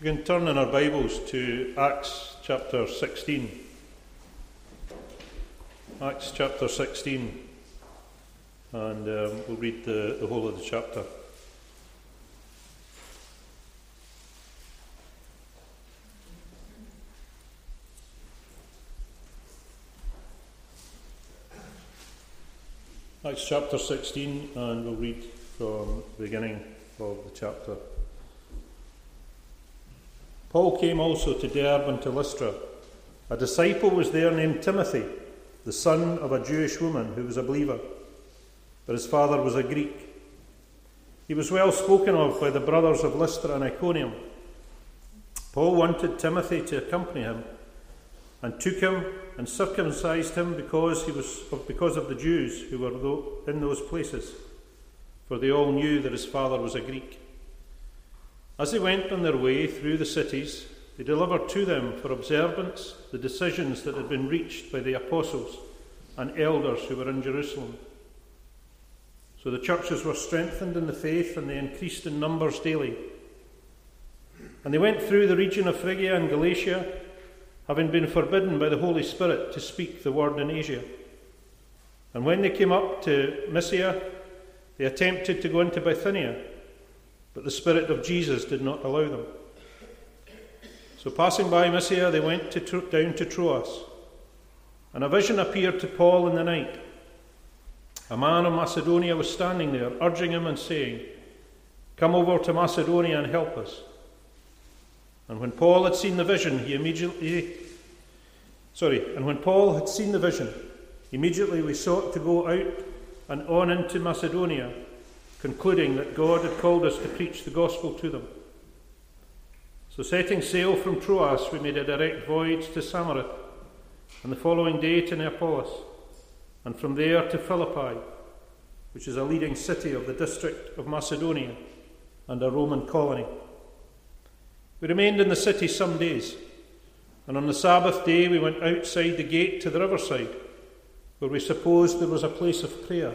We can turn in our Bibles to Acts chapter 16. Acts chapter 16, and um, we'll read the, the whole of the chapter. Acts chapter 16, and we'll read from the beginning of the chapter. Paul came also to Derbe and to Lystra. A disciple was there named Timothy, the son of a Jewish woman who was a believer, but his father was a Greek. He was well spoken of by the brothers of Lystra and Iconium. Paul wanted Timothy to accompany him and took him and circumcised him because, he was, because of the Jews who were in those places, for they all knew that his father was a Greek. As they went on their way through the cities, they delivered to them for observance the decisions that had been reached by the apostles and elders who were in Jerusalem. So the churches were strengthened in the faith and they increased in numbers daily. And they went through the region of Phrygia and Galatia, having been forbidden by the Holy Spirit to speak the word in Asia. And when they came up to Mysia, they attempted to go into Bithynia but the Spirit of Jesus did not allow them. So, passing by Mysia, they went to, down to Troas. And a vision appeared to Paul in the night. A man of Macedonia was standing there, urging him and saying, Come over to Macedonia and help us. And when Paul had seen the vision, he immediately. Sorry, and when Paul had seen the vision, immediately we sought to go out and on into Macedonia concluding that God had called us to preach the gospel to them. So, setting sail from Troas, we made a direct voyage to Samothrace, and the following day to Neapolis, and from there to Philippi, which is a leading city of the district of Macedonia and a Roman colony. We remained in the city some days, and on the Sabbath day we went outside the gate to the riverside, where we supposed there was a place of prayer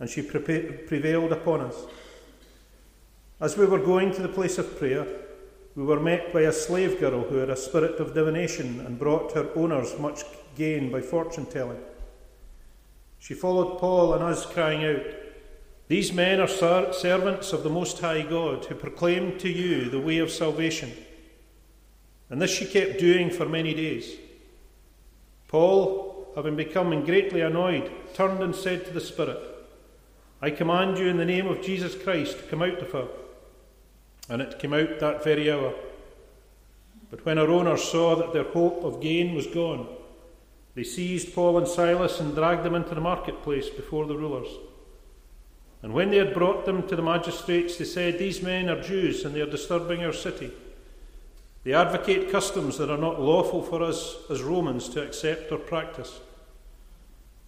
and she prevailed upon us. As we were going to the place of prayer, we were met by a slave girl who had a spirit of divination and brought her owners much gain by fortune telling. She followed Paul and us, crying out, These men are servants of the Most High God, who proclaim to you the way of salvation. And this she kept doing for many days. Paul, having become greatly annoyed, turned and said to the Spirit, I command you in the name of Jesus Christ to come out of her. And it came out that very hour. But when her owners saw that their hope of gain was gone, they seized Paul and Silas and dragged them into the marketplace before the rulers. And when they had brought them to the magistrates, they said, These men are Jews, and they are disturbing our city. They advocate customs that are not lawful for us as Romans to accept or practice.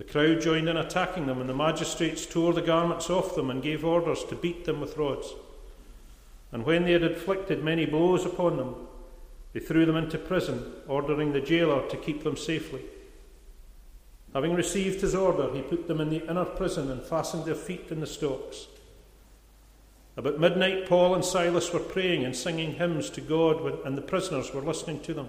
The crowd joined in attacking them, and the magistrates tore the garments off them and gave orders to beat them with rods. And when they had inflicted many blows upon them, they threw them into prison, ordering the jailer to keep them safely. Having received his order, he put them in the inner prison and fastened their feet in the stocks. About midnight, Paul and Silas were praying and singing hymns to God, and the prisoners were listening to them.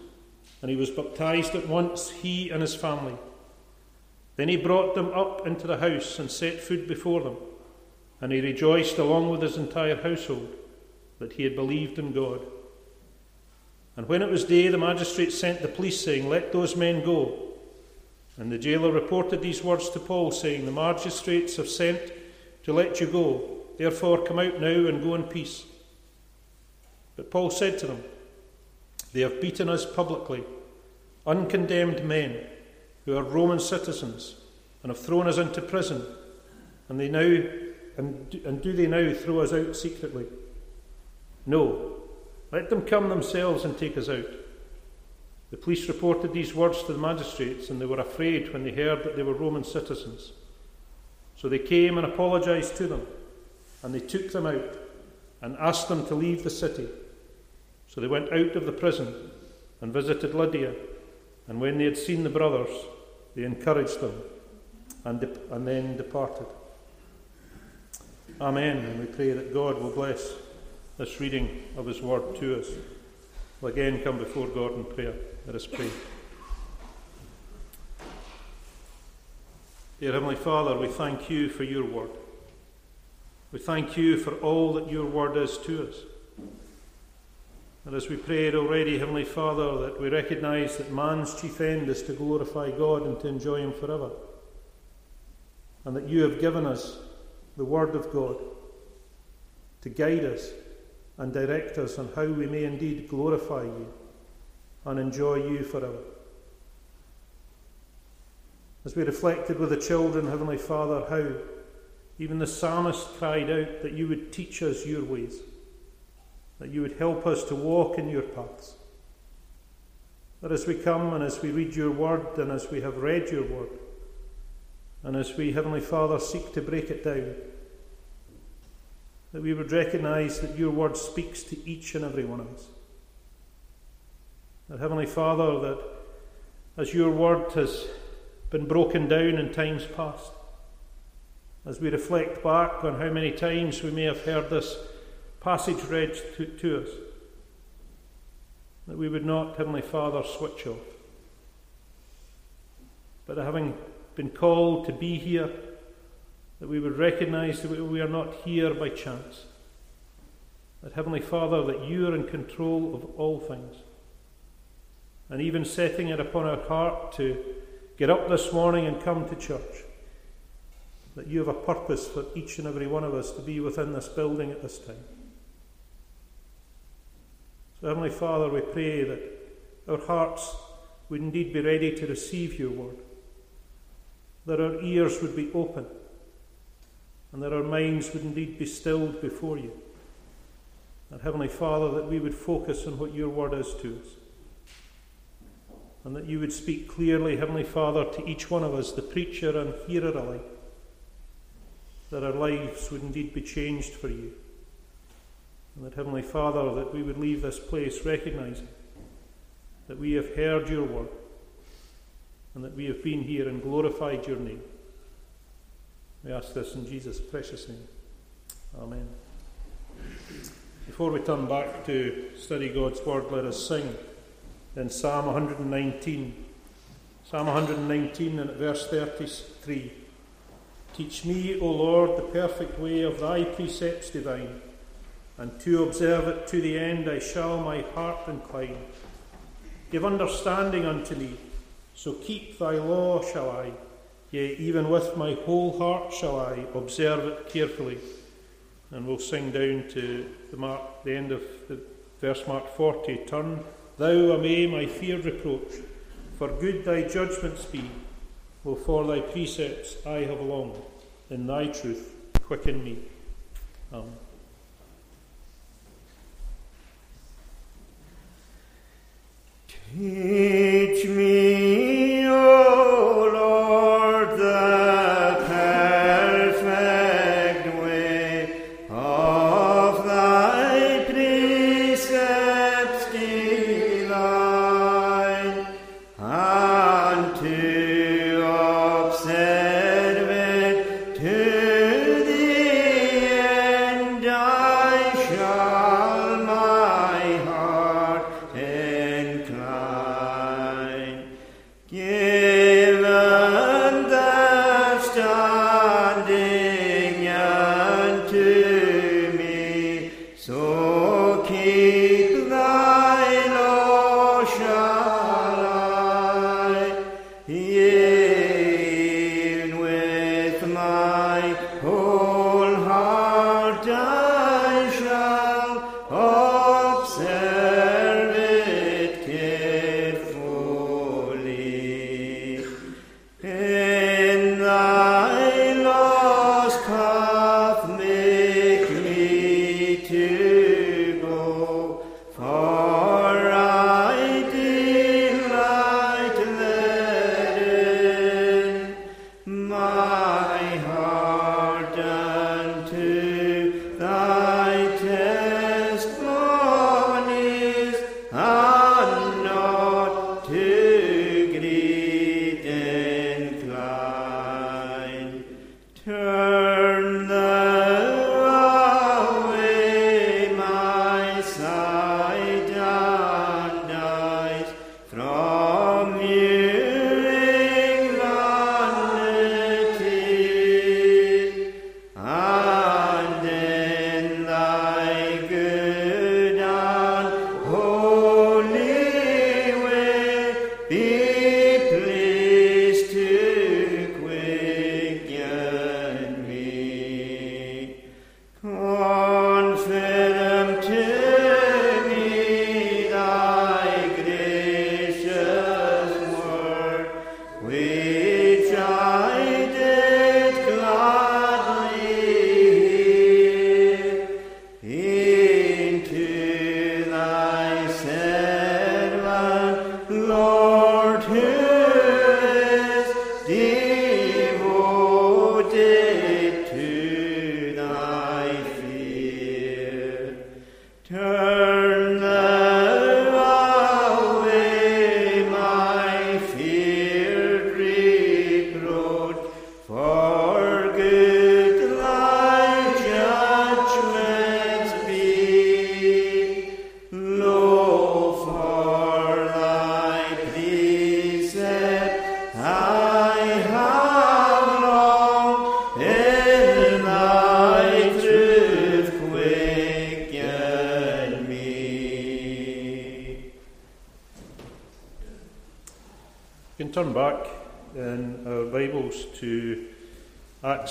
And he was baptized at once, he and his family. Then he brought them up into the house and set food before them. And he rejoiced along with his entire household that he had believed in God. And when it was day, the magistrate sent the police, saying, Let those men go. And the jailer reported these words to Paul, saying, The magistrates have sent to let you go. Therefore, come out now and go in peace. But Paul said to them, They have beaten us publicly, uncondemned men who are Roman citizens, and have thrown us into prison. And they now and, and do they now throw us out secretly? No. Let them come themselves and take us out. The police reported these words to the magistrates, and they were afraid when they heard that they were Roman citizens. So they came and apologized to them, and they took them out and asked them to leave the city. So they went out of the prison and visited Lydia, and when they had seen the brothers, they encouraged them and, de- and then departed. Amen. And we pray that God will bless this reading of His word to us. We'll again come before God in prayer. Let us pray. Dear Heavenly Father, we thank you for your word. We thank you for all that your word is to us. And as we prayed already, Heavenly Father, that we recognize that man's chief end is to glorify God and to enjoy Him forever. And that you have given us the Word of God to guide us and direct us on how we may indeed glorify you and enjoy you forever. As we reflected with the children, Heavenly Father, how even the psalmist cried out that you would teach us your ways that you would help us to walk in your paths. That as we come and as we read your word and as we have read your word, and as we, Heavenly Father, seek to break it down, that we would recognize that your word speaks to each and every one of us. That, Heavenly Father, that as your word has been broken down in times past, as we reflect back on how many times we may have heard this passage read to, to us, that we would not, Heavenly Father, switch off. But having been called to be here, that we would recognize that we are not here by chance. That, Heavenly Father, that you are in control of all things. And even setting it upon our heart to get up this morning and come to church. That you have a purpose for each and every one of us to be within this building at this time. Heavenly Father, we pray that our hearts would indeed be ready to receive your word, that our ears would be open, and that our minds would indeed be stilled before you. And, Heavenly Father, that we would focus on what your word is to us. And that you would speak clearly, Heavenly Father, to each one of us, the preacher and hearer alike, that our lives would indeed be changed for you. And that, Heavenly Father, that we would leave this place recognizing that we have heard your word and that we have been here and glorified your name. We ask this in Jesus' precious name. Amen. Before we turn back to study God's word, let us sing in Psalm 119. Psalm 119 and at verse 33. Teach me, O Lord, the perfect way of thy precepts divine and to observe it to the end I shall my heart incline. Give understanding unto me, so keep thy law shall I, yea, even with my whole heart shall I observe it carefully. And we'll sing down to the, mark, the end of the verse mark 40. Turn thou away my fear reproach, for good thy judgments be, O for thy precepts I have longed, in thy truth quicken me. Amen. Teach me, O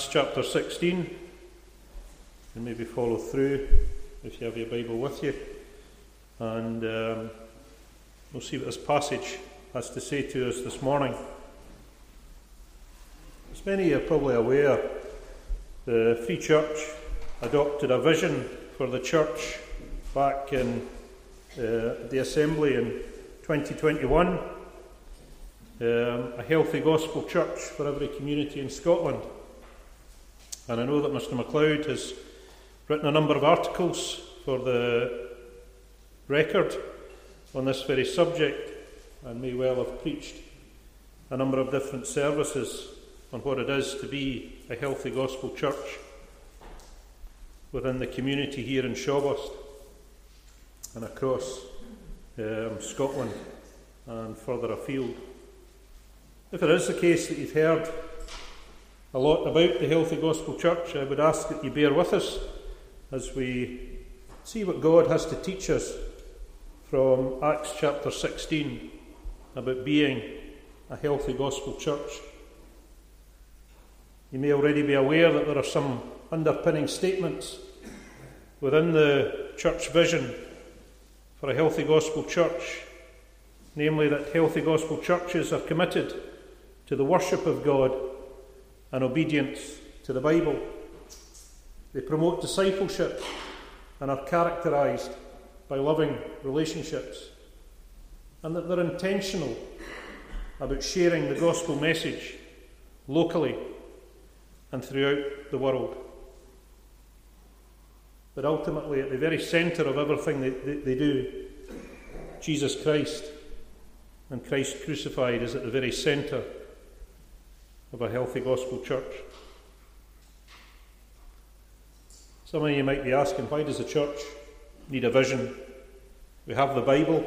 Acts chapter 16 and maybe follow through if you have your Bible with you. And um, we'll see what this passage has to say to us this morning. As many are probably aware, the Free Church adopted a vision for the church back in uh, the Assembly in 2021 um, a healthy gospel church for every community in Scotland. And I know that Mr MacLeod has written a number of articles for the record on this very subject and may well have preached a number of different services on what it is to be a healthy gospel church within the community here in Shawbost and across um, Scotland and further afield. If it is the case that you've heard a lot about the Healthy Gospel Church, I would ask that you bear with us as we see what God has to teach us from Acts chapter 16 about being a healthy gospel church. You may already be aware that there are some underpinning statements within the church vision for a healthy gospel church, namely that healthy gospel churches are committed to the worship of God and obedience to the Bible. They promote discipleship and are characterized by loving relationships, and that they're intentional about sharing the gospel message locally and throughout the world. But ultimately, at the very centre of everything they, they do, Jesus Christ and Christ crucified is at the very centre of a healthy gospel church. Some of you might be asking, why does the church need a vision? We have the Bible.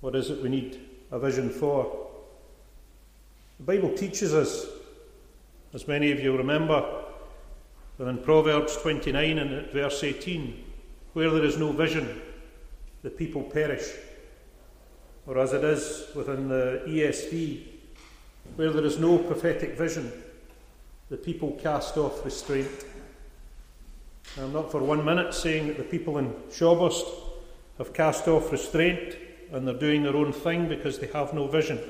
What is it we need a vision for? The Bible teaches us, as many of you remember, that in Proverbs 29 and verse 18, where there is no vision, the people perish. Or as it is within the ESV, where there is no prophetic vision, the people cast off restraint. I'm not for one minute saying that the people in Shawbost have cast off restraint and they're doing their own thing because they have no vision.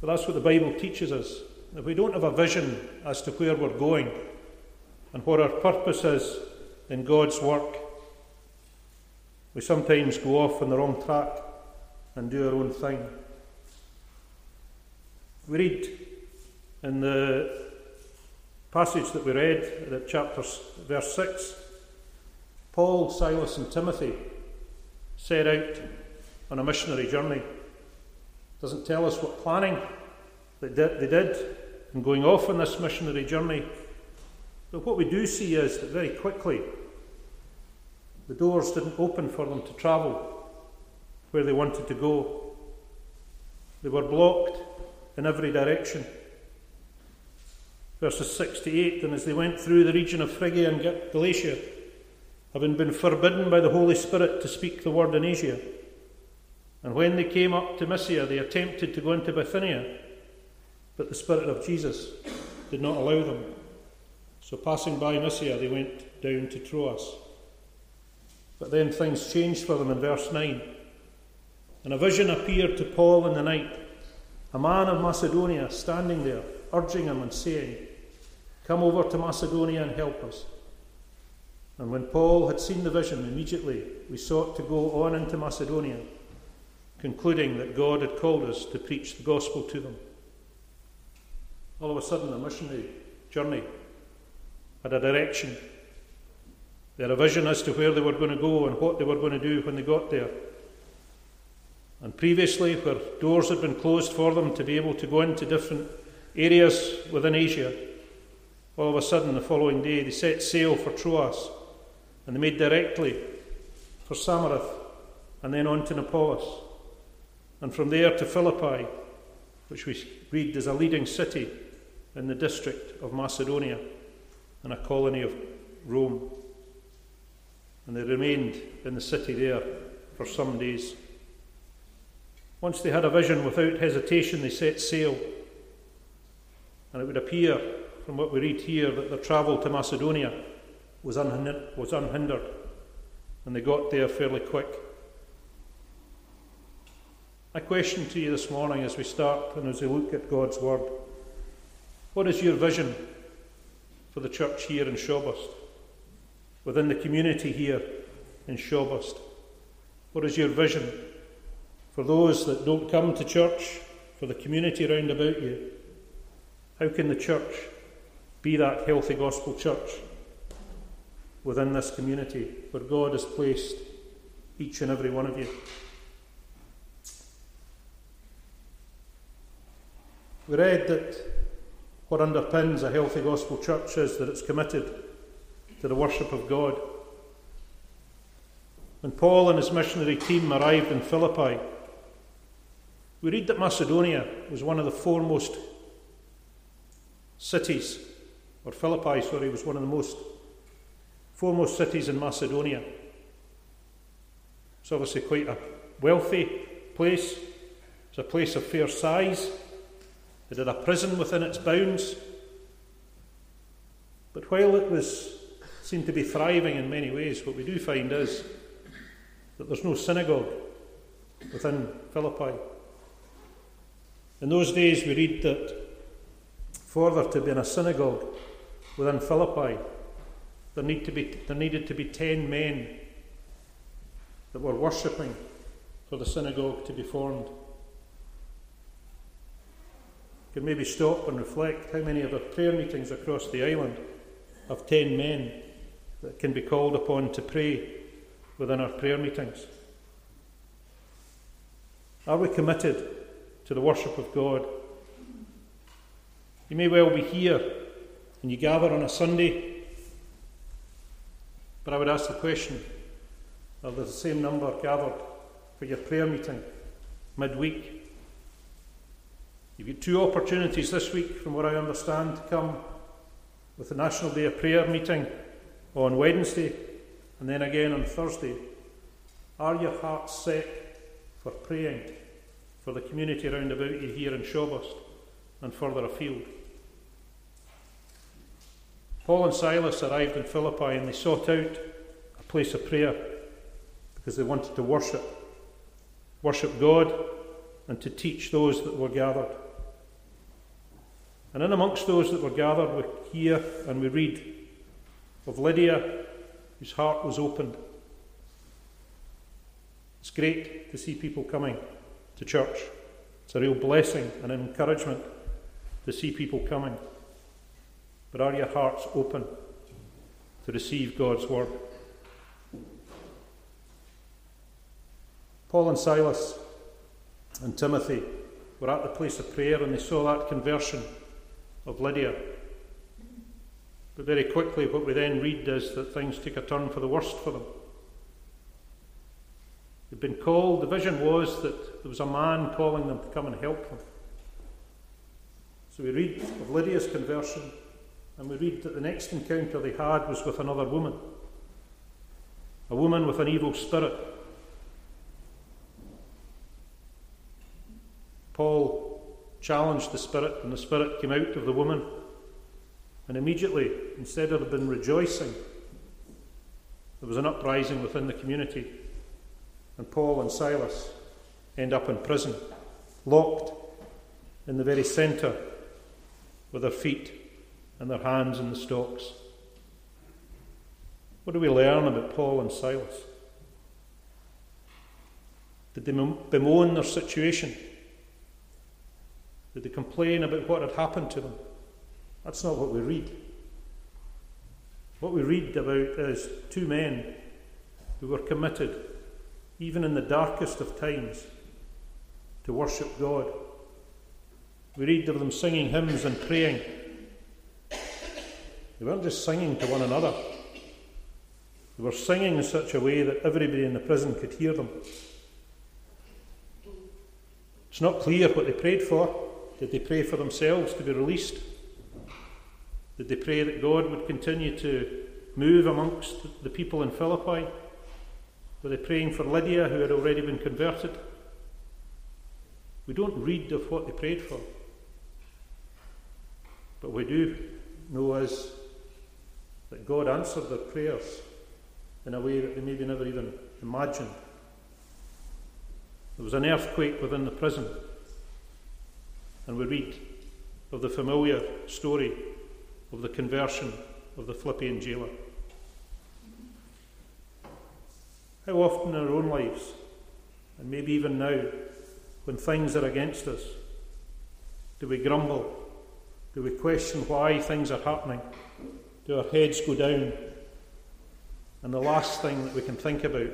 But that's what the Bible teaches us. If we don't have a vision as to where we're going and what our purpose is in God's work, we sometimes go off on the wrong track and do our own thing. We read in the passage that we read, the chapters, verse 6, Paul, Silas, and Timothy set out on a missionary journey. Doesn't tell us what planning they did, they did in going off on this missionary journey. But what we do see is that very quickly the doors didn't open for them to travel where they wanted to go. They were blocked in every direction verses 6 to 8. And as they went through the region of Phrygia and Galatia, having been forbidden by the Holy Spirit to speak the word in Asia, and when they came up to Mysia, they attempted to go into Bithynia, but the Spirit of Jesus did not allow them. So, passing by Mysia, they went down to Troas. But then things changed for them in verse 9. And a vision appeared to Paul in the night, a man of Macedonia standing there, urging him and saying, Come over to Macedonia and help us. And when Paul had seen the vision, immediately we sought to go on into Macedonia, concluding that God had called us to preach the gospel to them. All of a sudden, the missionary journey had a direction. They had a vision as to where they were going to go and what they were going to do when they got there. And previously, where doors had been closed for them to be able to go into different areas within Asia, all of a sudden, the following day, they set sail for Troas and they made directly for Samothrace and then on to Neapolis. And from there to Philippi, which we read as a leading city in the district of Macedonia and a colony of Rome. And they remained in the city there for some days. Once they had a vision, without hesitation, they set sail. And it would appear from what we read here that their travel to Macedonia was, unhindered, was unhindered, and they got there fairly quick. My question to you this morning as we start and as we look at God's Word what is your vision for the church here in Shawbost, within the community here in Shawbost? What is your vision for those that don't come to church, for the community round about you? How can the church be that healthy gospel church within this community where God has placed each and every one of you. We read that what underpins a healthy gospel church is that it's committed to the worship of God. When Paul and his missionary team arrived in Philippi, we read that Macedonia was one of the foremost cities or Philippi, sorry, was one of the most foremost cities in Macedonia. It's obviously quite a wealthy place. It's a place of fair size. It had a prison within its bounds. But while it was seemed to be thriving in many ways, what we do find is that there's no synagogue within Philippi. In those days, we read that for there to be in a synagogue, within Philippi, there, need to be, there needed to be ten men that were worshipping for the synagogue to be formed. You can maybe stop and reflect how many of our prayer meetings across the island have ten men that can be called upon to pray within our prayer meetings. Are we committed to the worship of God? You may well be here and you gather on a Sunday, but I would ask the question are there the same number gathered for your prayer meeting midweek? You've got two opportunities this week, from what I understand, to come with the National Day of Prayer meeting on Wednesday and then again on Thursday. Are your hearts set for praying for the community around about you here in Shawbost and further afield? Paul and Silas arrived in Philippi and they sought out a place of prayer because they wanted to worship. Worship God and to teach those that were gathered. And in amongst those that were gathered, we hear and we read of Lydia, whose heart was opened. It's great to see people coming to church. It's a real blessing and an encouragement to see people coming. But are your hearts open to receive God's word? Paul and Silas and Timothy were at the place of prayer and they saw that conversion of Lydia. But very quickly, what we then read is that things took a turn for the worst for them. They'd been called, the vision was that there was a man calling them to come and help them. So we read of Lydia's conversion, and we read that the next encounter they had was with another woman, a woman with an evil spirit. Paul challenged the spirit, and the spirit came out of the woman. And immediately, instead of been rejoicing, there was an uprising within the community. And Paul and Silas end up in prison, locked in the very centre, with their feet and their hands in the stocks. What do we learn about Paul and Silas? Did they bemoan their situation? Did they complain about what had happened to them? That's not what we read. What we read about is two men who were committed, even in the darkest of times, to worship God. We read of them singing hymns and praying. They weren't just singing to one another, they were singing in such a way that everybody in the prison could hear them. It's not clear what they prayed for. Did they pray for themselves to be released? Did they pray that God would continue to move amongst the people in Philippi? Were they praying for Lydia, who had already been converted? We don't read of what they prayed for. But we do know is that God answered their prayers in a way that they maybe never even imagined. There was an earthquake within the prison. And we read of the familiar story of the conversion of the Philippian jailer. How often in our own lives, and maybe even now, when things are against us, do we grumble? Do we question why things are happening? Do our heads go down? And the last thing that we can think about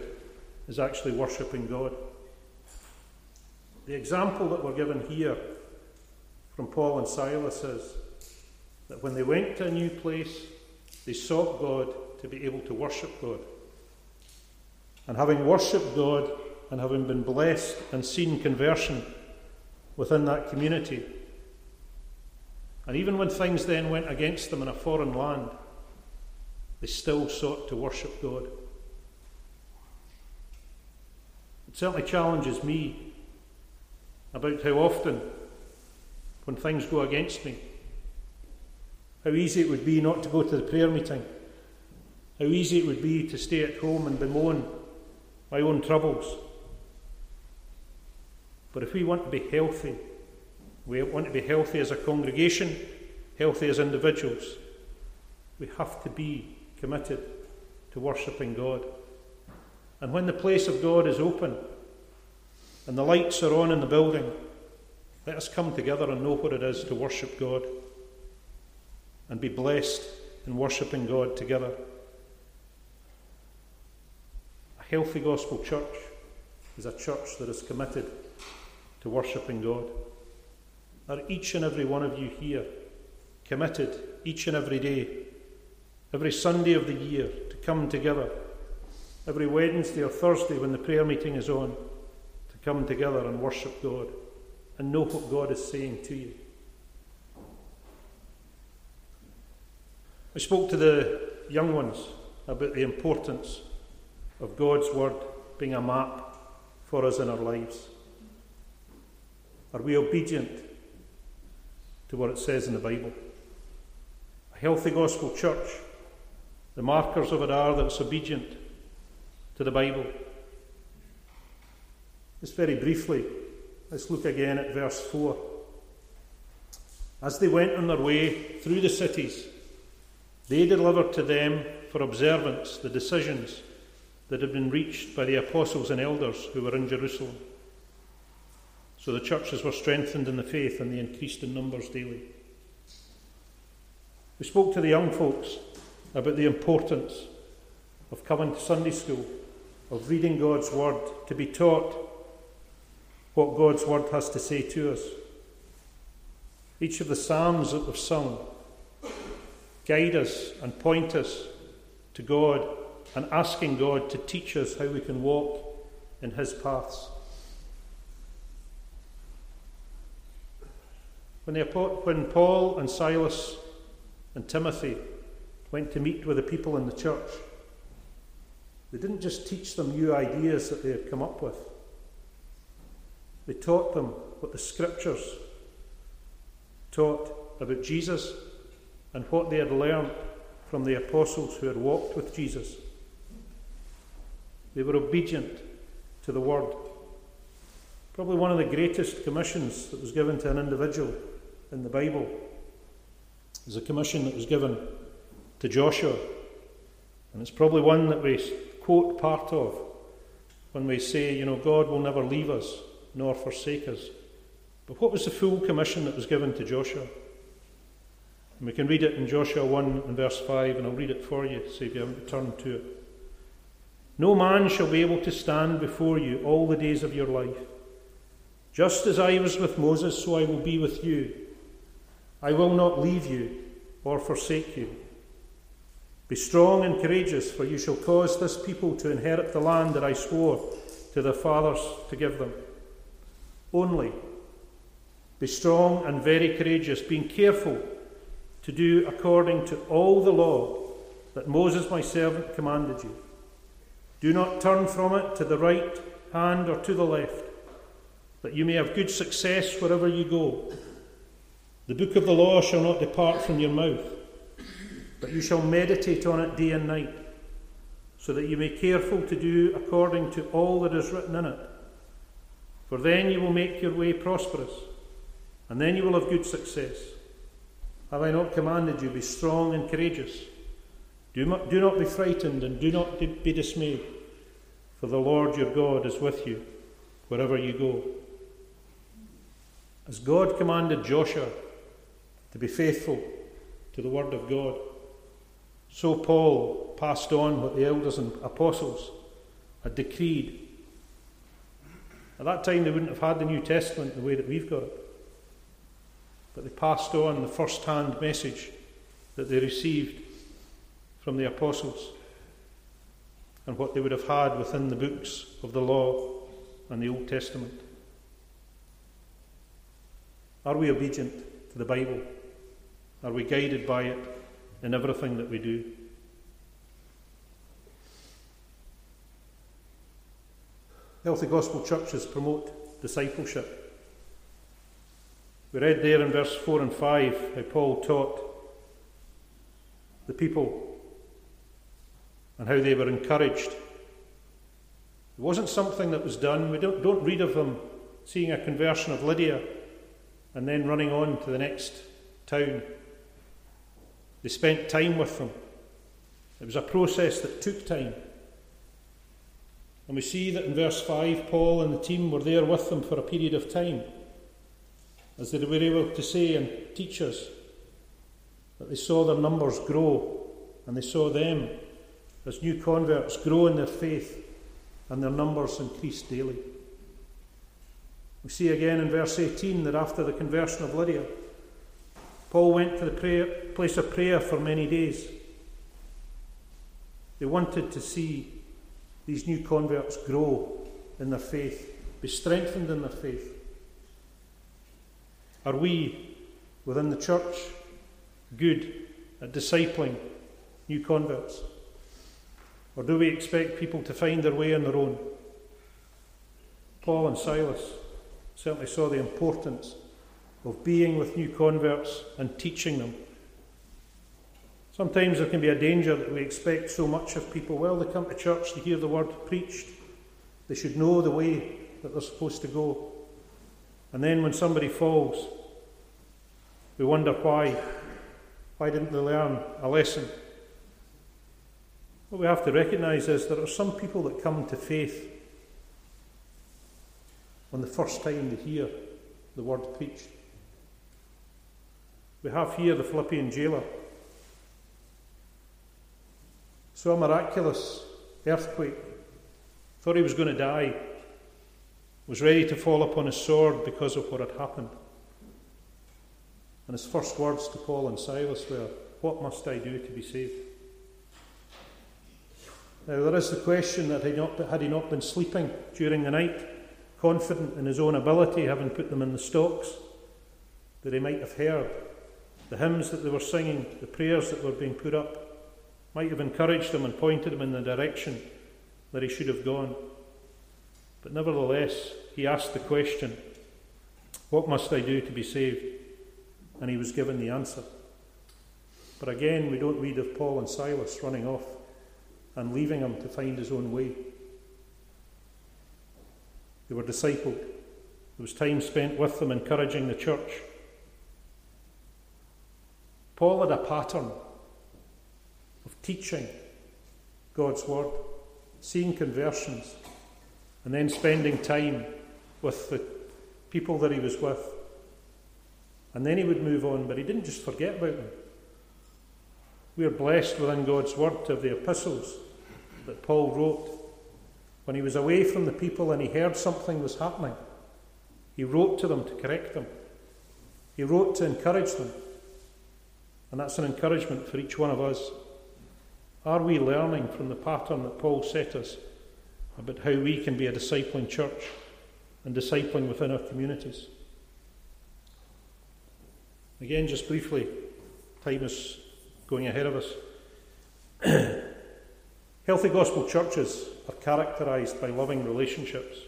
is actually worshipping God. The example that we're given here from Paul and Silas is that when they went to a new place, they sought God to be able to worship God. And having worshipped God and having been blessed and seen conversion within that community, and even when things then went against them in a foreign land, they still sought to worship God. It certainly challenges me about how often when things go against me. How easy it would be not to go to the prayer meeting. How easy it would be to stay at home and bemoan my own troubles. But if we want to be healthy, we want to be healthy as a congregation, healthy as individuals, we have to be committed to worshipping God. And when the place of God is open and the lights are on in the building, let us come together and know what it is to worship God and be blessed in worshipping God together. A healthy gospel church is a church that is committed to worshipping God? Are each and every one of you here committed each and every day, every Sunday of the year, to come together, every Wednesday or Thursday when the prayer meeting is on, to come together and worship God and know what God is saying to you? I spoke to the young ones about the importance of God's Word being a map for us in our lives. Are we obedient to what it says in the Bible? A healthy gospel church, the markers of it are that it's obedient to the Bible. Just very briefly, let's look again at verse 4. As they went on their way through the cities, they delivered to them for observance the decisions that had been reached by the apostles and elders who were in Jerusalem. So the churches were strengthened in the faith and they increased in numbers daily. We spoke to the young folks about the importance of coming to Sunday school, of reading God's Word, to be taught what God's Word has to say to us. Each of the Psalms that we've sung guide us and point us to God and asking God to teach us how we can walk in His paths. When, when Paul and Silas and Timothy went to meet with the people in the church, they didn't just teach them new ideas that they had come up with. They taught them what the scriptures taught about Jesus and what they had learned from the apostles who had walked with Jesus. They were obedient to the word. Probably one of the greatest commissions that was given to an individual in the Bible is a commission that was given to Joshua. And it's probably one that we quote part of when we say, you know, God will never leave us nor forsake us. But what was the full commission that was given to Joshua? And we can read it in Joshua 1 and verse 5, and I'll read it for you, so if you haven't turned to it. No man shall be able to stand before you all the days of your life. Just as I was with Moses, so I will be with you. I will not leave you or forsake you. Be strong and courageous, for you shall cause this people to inherit the land that I swore to their fathers to give them. Only be strong and very courageous, being careful to do according to all the law that Moses my servant commanded you. Do not turn from it to the right hand or to the left, that you may have good success wherever you go. The book of the law shall not depart from your mouth, but you shall meditate on it day and night, so that you may be careful to do according to all that is written in it. For then you will make your way prosperous, and then you will have good success. Have I not commanded you, be strong and courageous? Do do not be frightened and do not be dismayed, for the Lord your God is with you wherever you go. As God commanded Joshua to be faithful to the Word of God, so Paul passed on what the elders and apostles had decreed. At that time, they wouldn't have had the New Testament the way that we've got it but they passed on the first hand message that they received from the apostles and what they would have had within the books of the law and the Old Testament. Are we obedient to the Bible? Are we guided by it in everything that we do? Healthy Gospel churches promote discipleship. We read there in verse 4 and 5 how Paul taught the people and how they were encouraged. It wasn't something that was done. We don't, don't read of them seeing a conversion of Lydia and then running on to the next town. They spent time with them. It was a process that took time. And we see that in verse 5, Paul and the team were there with them for a period of time as they were able to say and teach us that they saw their numbers grow and they saw them as new converts grow in their faith and their numbers increase daily. We see again in verse 18 that after the conversion of Lydia, Paul went to the prayer, place of prayer for many days. They wanted to see these new converts grow in their faith, be strengthened in their faith. Are we within the church good at discipling new converts? Or do we expect people to find their way on their own? Paul and Silas certainly saw the importance of being with new converts and teaching them. Sometimes there can be a danger that we expect so much of people. Well, they come to church to hear the word preached, they should know the way that they're supposed to go. And then when somebody falls, we wonder why. Why didn't they learn a lesson? What we have to recognize is there are some people that come to faith on the first time they hear the word preached. We have here the Philippian jailer. Saw a miraculous earthquake, thought he was going to die, was ready to fall upon his sword because of what had happened. And his first words to Paul and Silas were, What must I do to be saved? Now, there is the question that had he not, had he not been sleeping during the night, confident in his own ability, having put them in the stocks, that he might have heard the hymns that they were singing, the prayers that were being put up, might have encouraged him and pointed him in the direction that he should have gone. But nevertheless, he asked the question, What must I do to be saved? And he was given the answer. But again, we don't read of Paul and Silas running off and leaving him to find his own way. They were discipled. There was time spent with them encouraging the church. Paul had a pattern of teaching God's word, seeing conversions, and then spending time with the people that he was with. And then he would move on, but he didn't just forget about them. We are blessed within God's word to have the epistles that Paul wrote when he was away from the people and he heard something was happening, he wrote to them to correct them. He wrote to encourage them. And that's an encouragement for each one of us. Are we learning from the pattern that Paul set us about how we can be a discipling church and discipling within our communities? Again, just briefly, time is going ahead of us. Healthy gospel churches are characterized by loving relationships.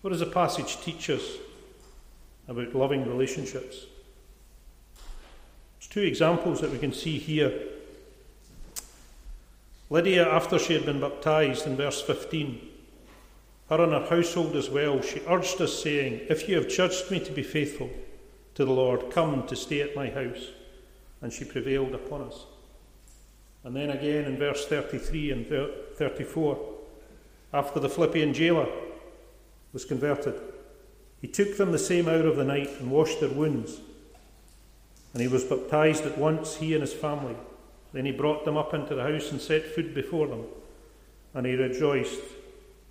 What does the passage teach us about loving relationships? There's two examples that we can see here. Lydia, after she had been baptized in verse 15, her and her household as well, she urged us, saying, If you have judged me to be faithful to the Lord, come to stay at my house. And she prevailed upon us. And then again in verse 33 and 34, after the Philippian jailer was converted, he took them the same hour of the night and washed their wounds. And he was baptized at once, he and his family. Then he brought them up into the house and set food before them. And he rejoiced,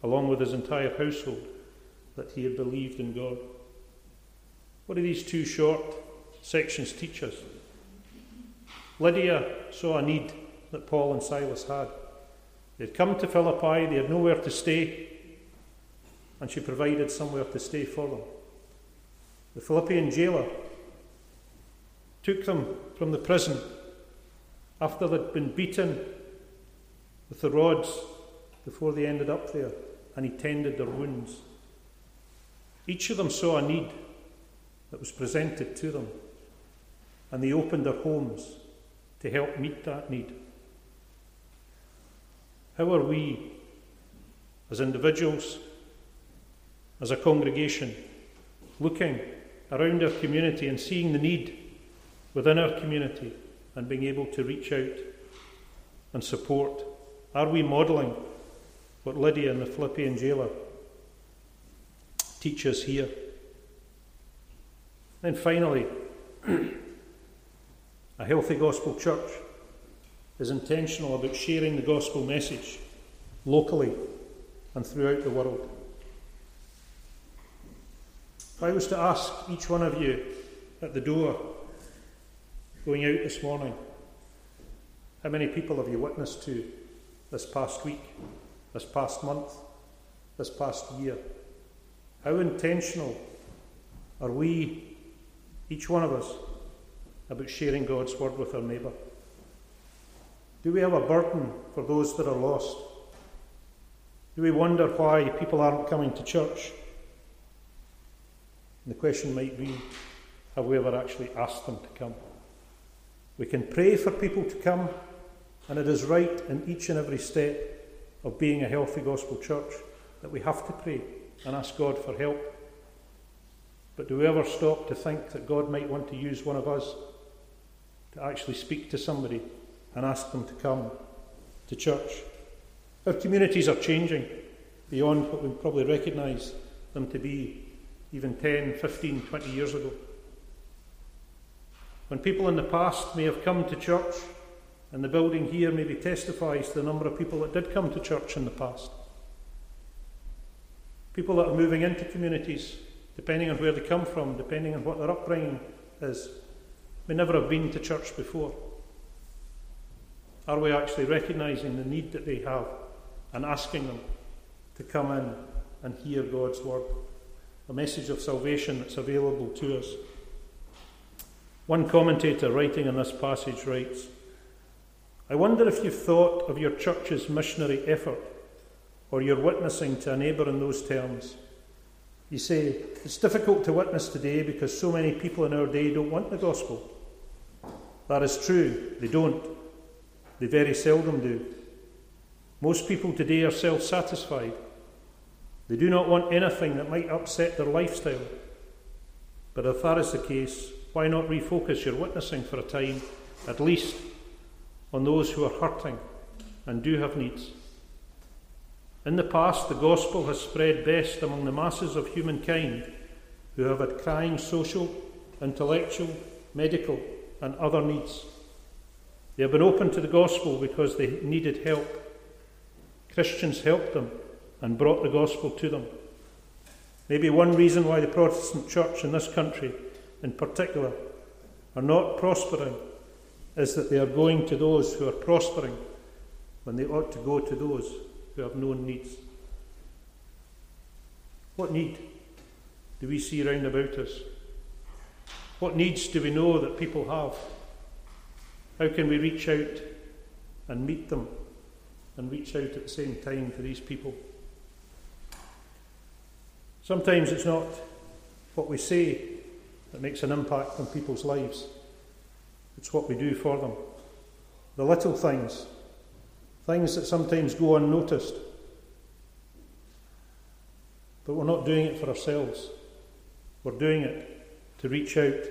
along with his entire household, that he had believed in God. What do these two short sections teach us? Lydia saw a need that Paul and Silas had. They'd come to Philippi, they had nowhere to stay, and she provided somewhere to stay for them. The Philippian jailer took them from the prison after they'd been beaten with the rods before they ended up there, and he tended their wounds. Each of them saw a need that was presented to them, and they opened their homes to help meet that need. How are we, as individuals, as a congregation, looking around our community and seeing the need within our community and being able to reach out and support? Are we modelling what Lydia and the Philippian jailer teach us here? And finally, a healthy gospel church is intentional about sharing the gospel message locally and throughout the world. If I was to ask each one of you at the door going out this morning, how many people have you witnessed to this past week, this past month, this past year? How intentional are we, each one of us, about sharing God's word with our neighbour? Do we have a burden for those that are lost? Do we wonder why people aren't coming to church? And the question might be have we ever actually asked them to come? We can pray for people to come, and it is right in each and every step of being a healthy gospel church that we have to pray and ask God for help. But do we ever stop to think that God might want to use one of us to actually speak to somebody and ask them to come to church? Our communities are changing beyond what we probably recognise them to be even 10, 15, 20 years ago. When people in the past may have come to church, and the building here maybe testifies to the number of people that did come to church in the past. People that are moving into communities, depending on where they come from, depending on what their upbringing is, may never have been to church before. Are we actually recognising the need that they have and asking them to come in and hear God's word? A message of salvation that's available to us. One commentator writing on this passage writes I wonder if you've thought of your church's missionary effort or your witnessing to a neighbour in those terms. You say, it's difficult to witness today because so many people in our day don't want the gospel. That is true, they don't. They very seldom do. Most people today are self satisfied. They do not want anything that might upset their lifestyle. But if that is the case, why not refocus your witnessing for a time, at least, on those who are hurting and do have needs? In the past, the gospel has spread best among the masses of humankind who have had crying social, intellectual, medical, and other needs. They have been open to the gospel because they needed help. Christians helped them and brought the gospel to them. Maybe one reason why the Protestant church in this country, in particular, are not prospering is that they are going to those who are prospering when they ought to go to those who have known needs. What need do we see round about us? What needs do we know that people have? How can we reach out and meet them and reach out at the same time to these people? Sometimes it's not what we say that makes an impact on people's lives, it's what we do for them. The little things, things that sometimes go unnoticed. But we're not doing it for ourselves, we're doing it to reach out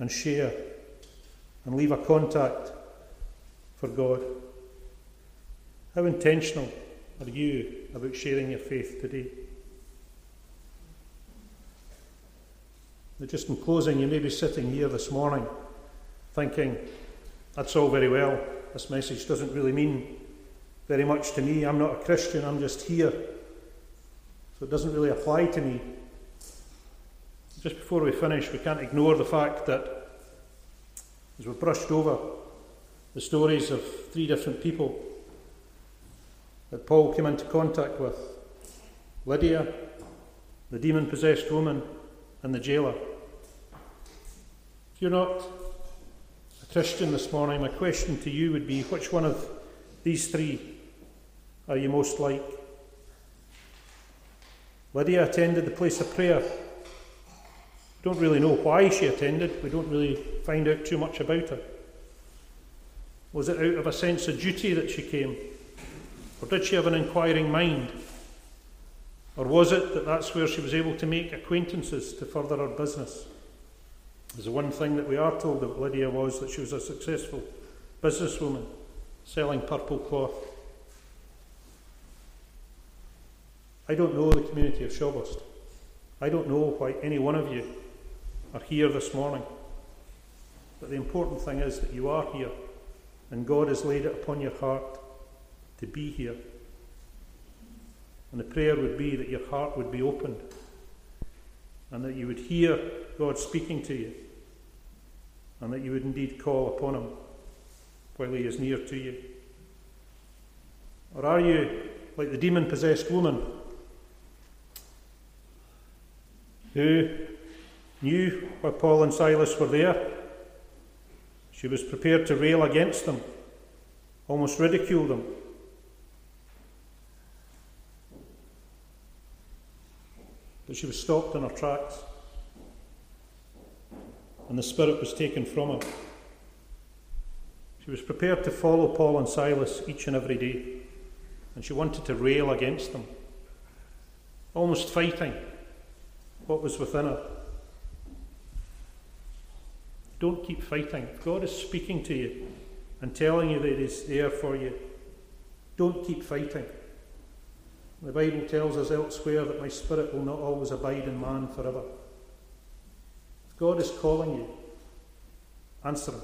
and share and leave a contact for God. How intentional are you about sharing your faith today? Just in closing, you may be sitting here this morning thinking, that's all very well. This message doesn't really mean very much to me. I'm not a Christian, I'm just here. So it doesn't really apply to me. Just before we finish, we can't ignore the fact that as we've brushed over the stories of three different people that Paul came into contact with Lydia, the demon possessed woman, and the jailer. If you're not a Christian this morning, my question to you would be which one of these three are you most like? Lydia attended the place of prayer. Don't really know why she attended, we don't really find out too much about her. Was it out of a sense of duty that she came? Or did she have an inquiring mind? Or was it that that's where she was able to make acquaintances to further her business? There's one thing that we are told about Lydia was that she was a successful businesswoman selling purple cloth. I don't know the community of Shawbost. I don't know why any one of you are here this morning. But the important thing is that you are here and God has laid it upon your heart to be here. And the prayer would be that your heart would be opened and that you would hear God speaking to you, and that you would indeed call upon Him while He is near to you? Or are you like the demon possessed woman who knew why Paul and Silas were there? She was prepared to rail against them, almost ridicule them. But she was stopped in her tracks, and the Spirit was taken from her. She was prepared to follow Paul and Silas each and every day, and she wanted to rail against them, almost fighting what was within her. Don't keep fighting. God is speaking to you and telling you that He's there for you, don't keep fighting. The Bible tells us elsewhere that my spirit will not always abide in man forever. If God is calling you, answer Him.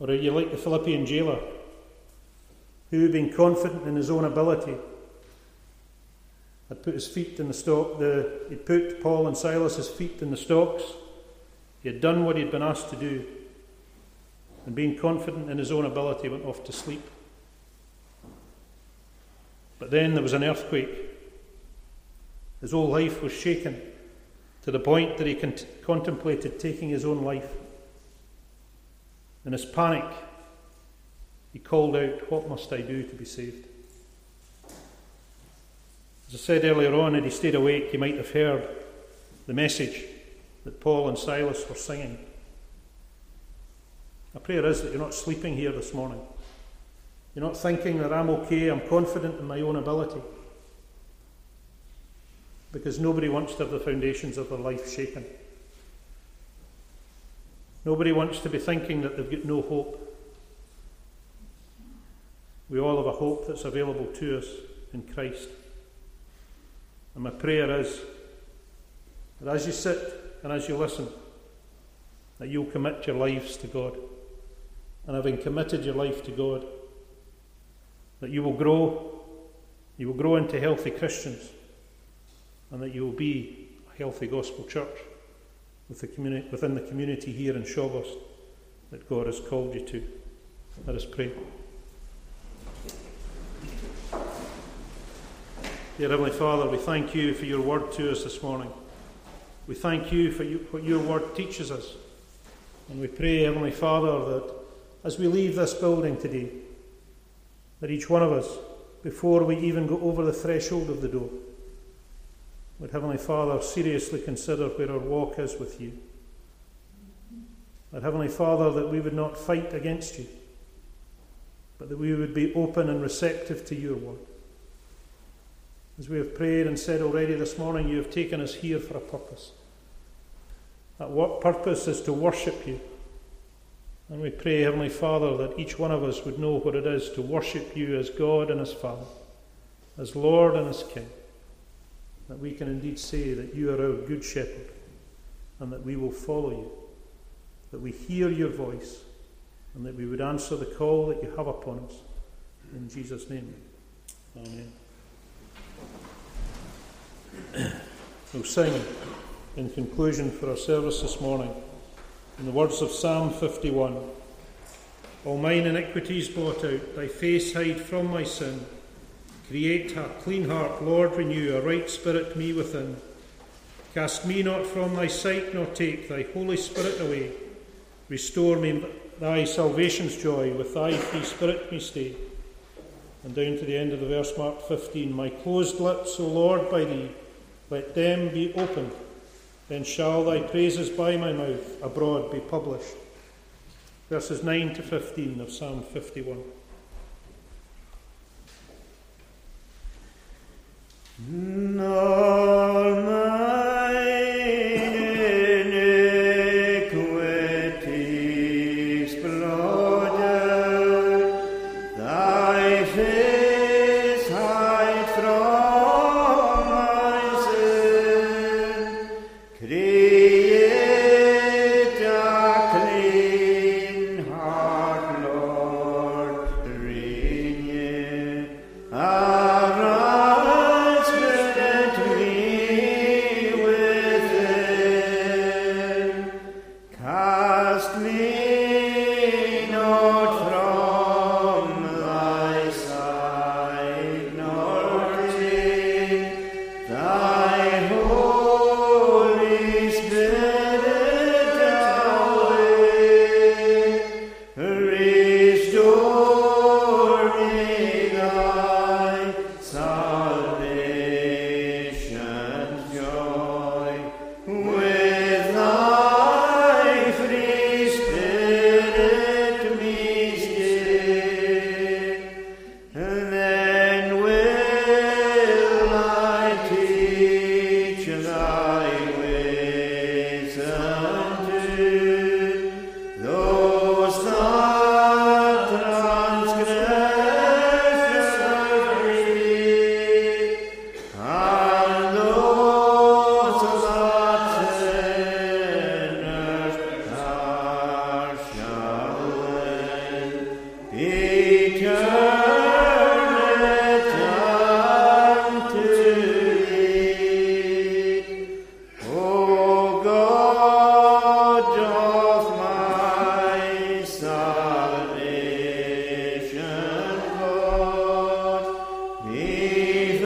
Or are you like the Philippian jailer, who, being confident in his own ability, had put his feet in the stock, the, he'd put Paul and Silas's feet in the stocks. He had done what he'd been asked to do, and being confident in his own ability, went off to sleep. But then there was an earthquake. His whole life was shaken to the point that he cont- contemplated taking his own life. In his panic, he called out, What must I do to be saved? As I said earlier on, had he stayed awake, he might have heard the message that Paul and Silas were singing. My prayer is that you're not sleeping here this morning. You're not thinking that I'm okay, I'm confident in my own ability. Because nobody wants to have the foundations of their life shaken. Nobody wants to be thinking that they've got no hope. We all have a hope that's available to us in Christ. And my prayer is that as you sit and as you listen, that you'll commit your lives to God. And having committed your life to God, that you will grow, you will grow into healthy Christians, and that you will be a healthy gospel church with the within the community here in Shawbost that God has called you to. Let us pray. Dear Heavenly Father, we thank you for your word to us this morning. We thank you for you, what your word teaches us. And we pray, Heavenly Father, that as we leave this building today, that each one of us, before we even go over the threshold of the door, would Heavenly Father seriously consider where our walk is with you. That Heavenly Father, that we would not fight against you, but that we would be open and receptive to your word. As we have prayed and said already this morning, you have taken us here for a purpose. That what purpose is to worship you. And we pray, Heavenly Father, that each one of us would know what it is to worship you as God and as Father, as Lord and as King. That we can indeed say that you are our good shepherd and that we will follow you. That we hear your voice and that we would answer the call that you have upon us. In Jesus' name. Amen. We'll sing in conclusion for our service this morning in the words of Psalm 51 All mine iniquities blot out, thy face hide from my sin. Create a clean heart, Lord, renew a right spirit me within. Cast me not from thy sight, nor take thy Holy Spirit away. Restore me thy salvation's joy, with thy free spirit me stay. And down to the end of the verse, mark 15 My closed lips, O Lord, by thee, let them be opened. Then shall thy praises by my mouth abroad be published. Verses 9 to 15 of Psalm 51. All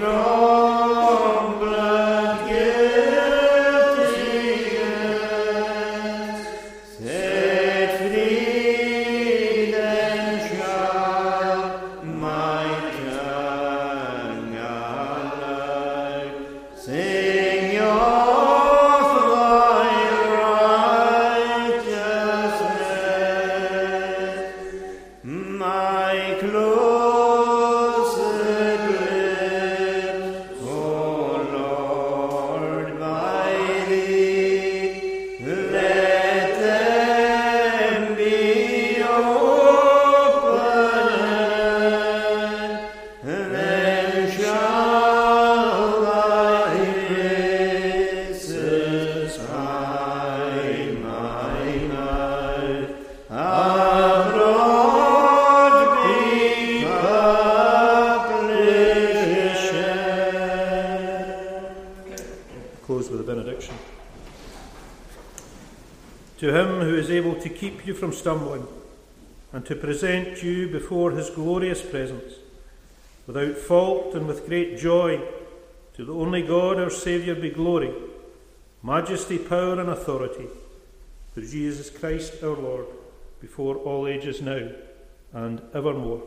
know. And to present you before his glorious presence, without fault and with great joy, to the only God our Saviour be glory, majesty, power, and authority, through Jesus Christ our Lord, before all ages now and evermore.